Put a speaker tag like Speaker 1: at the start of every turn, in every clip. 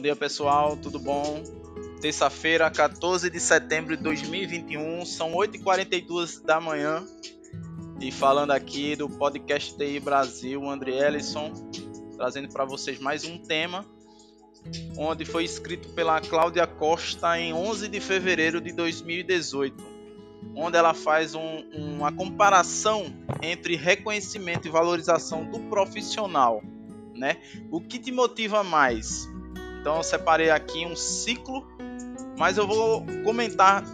Speaker 1: Bom dia pessoal, tudo bom? Terça-feira, 14 de setembro de 2021, são 8h42 da manhã e falando aqui do podcast TI Brasil, André Ellison, trazendo para vocês mais um tema, onde foi escrito pela Cláudia Costa em 11 de fevereiro de 2018, onde ela faz um, uma comparação entre reconhecimento e valorização do profissional, né? O que te motiva mais? Então eu separei aqui um ciclo mas eu vou comentar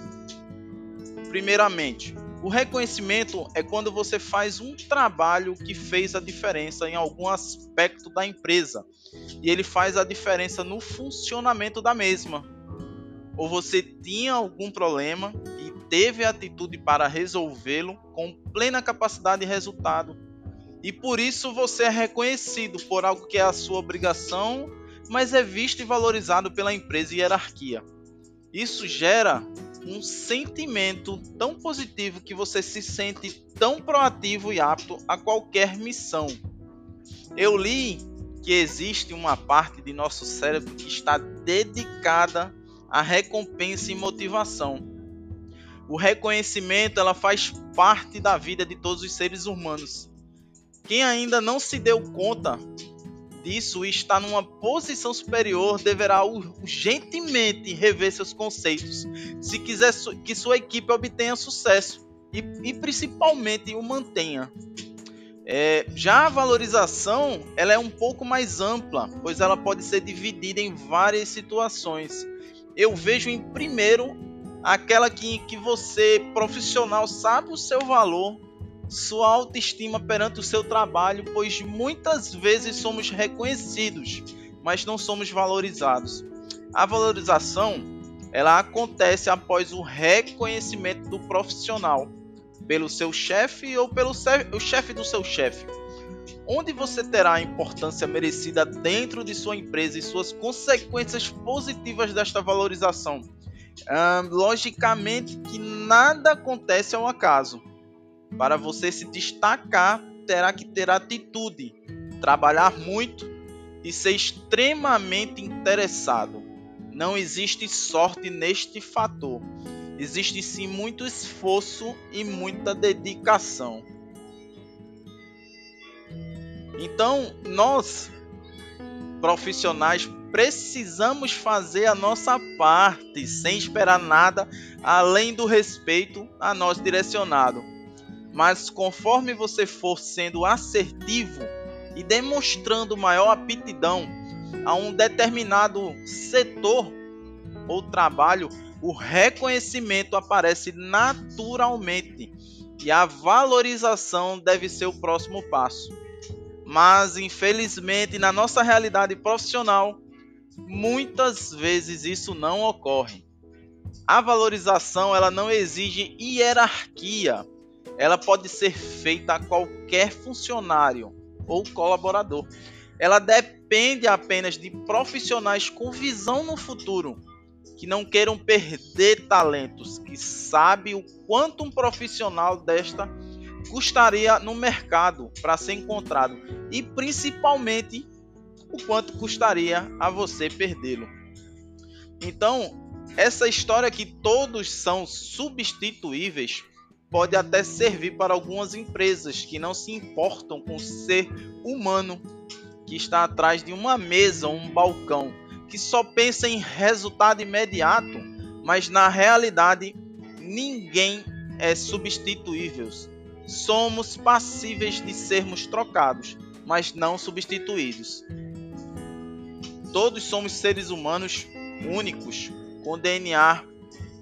Speaker 1: primeiramente. O reconhecimento é quando você faz um trabalho que fez a diferença em algum aspecto da empresa e ele faz a diferença no funcionamento da mesma. Ou você tinha algum problema e teve a atitude para resolvê-lo com plena capacidade de resultado. E por isso você é reconhecido por algo que é a sua obrigação, mas é visto e valorizado pela empresa e hierarquia. Isso gera um sentimento tão positivo que você se sente tão proativo e apto a qualquer missão. Eu li que existe uma parte de nosso cérebro que está dedicada à recompensa e motivação. O reconhecimento ela faz parte da vida de todos os seres humanos. Quem ainda não se deu conta disso e está numa posição superior deverá urgentemente rever seus conceitos se quiser que sua equipe obtenha sucesso e, e principalmente o mantenha. É, já a valorização ela é um pouco mais ampla, pois ela pode ser dividida em várias situações. Eu vejo em primeiro aquela que, que você, profissional, sabe o seu valor sua autoestima perante o seu trabalho, pois muitas vezes somos reconhecidos, mas não somos valorizados. A valorização ela acontece após o reconhecimento do profissional pelo seu chefe ou pelo chefe do seu chefe. Onde você terá a importância merecida dentro de sua empresa e suas consequências positivas desta valorização. Logicamente que nada acontece ao acaso para você se destacar, terá que ter atitude, trabalhar muito e ser extremamente interessado. Não existe sorte neste fator. Existe sim muito esforço e muita dedicação. Então, nós profissionais precisamos fazer a nossa parte sem esperar nada além do respeito a nós direcionado mas conforme você for sendo assertivo e demonstrando maior aptidão a um determinado setor ou trabalho, o reconhecimento aparece naturalmente e a valorização deve ser o próximo passo. Mas infelizmente na nossa realidade profissional, muitas vezes isso não ocorre. A valorização ela não exige hierarquia ela pode ser feita a qualquer funcionário ou colaborador. Ela depende apenas de profissionais com visão no futuro, que não queiram perder talentos, que sabe o quanto um profissional desta custaria no mercado para ser encontrado e principalmente o quanto custaria a você perdê-lo. Então, essa história que todos são substituíveis pode até servir para algumas empresas que não se importam com o ser humano que está atrás de uma mesa ou um balcão, que só pensa em resultado imediato, mas na realidade ninguém é substituível. Somos passíveis de sermos trocados, mas não substituídos. Todos somos seres humanos únicos, com DNA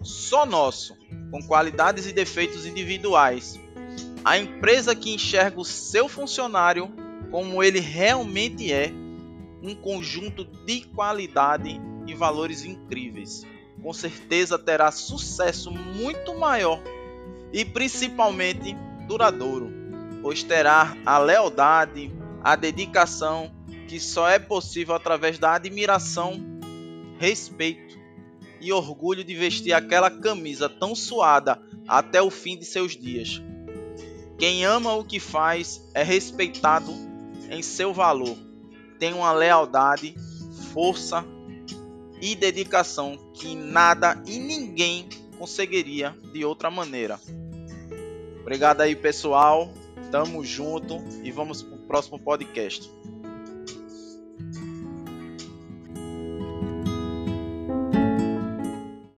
Speaker 1: só nosso com qualidades e defeitos individuais. A empresa que enxerga o seu funcionário como ele realmente é, um conjunto de qualidade e valores incríveis. Com certeza terá sucesso muito maior e principalmente duradouro, pois terá a lealdade, a dedicação que só é possível através da admiração, respeito e orgulho de vestir aquela camisa tão suada até o fim de seus dias. Quem ama o que faz é respeitado em seu valor, tem uma lealdade, força e dedicação que nada e ninguém conseguiria de outra maneira. Obrigado aí, pessoal. Tamo junto e vamos pro próximo podcast.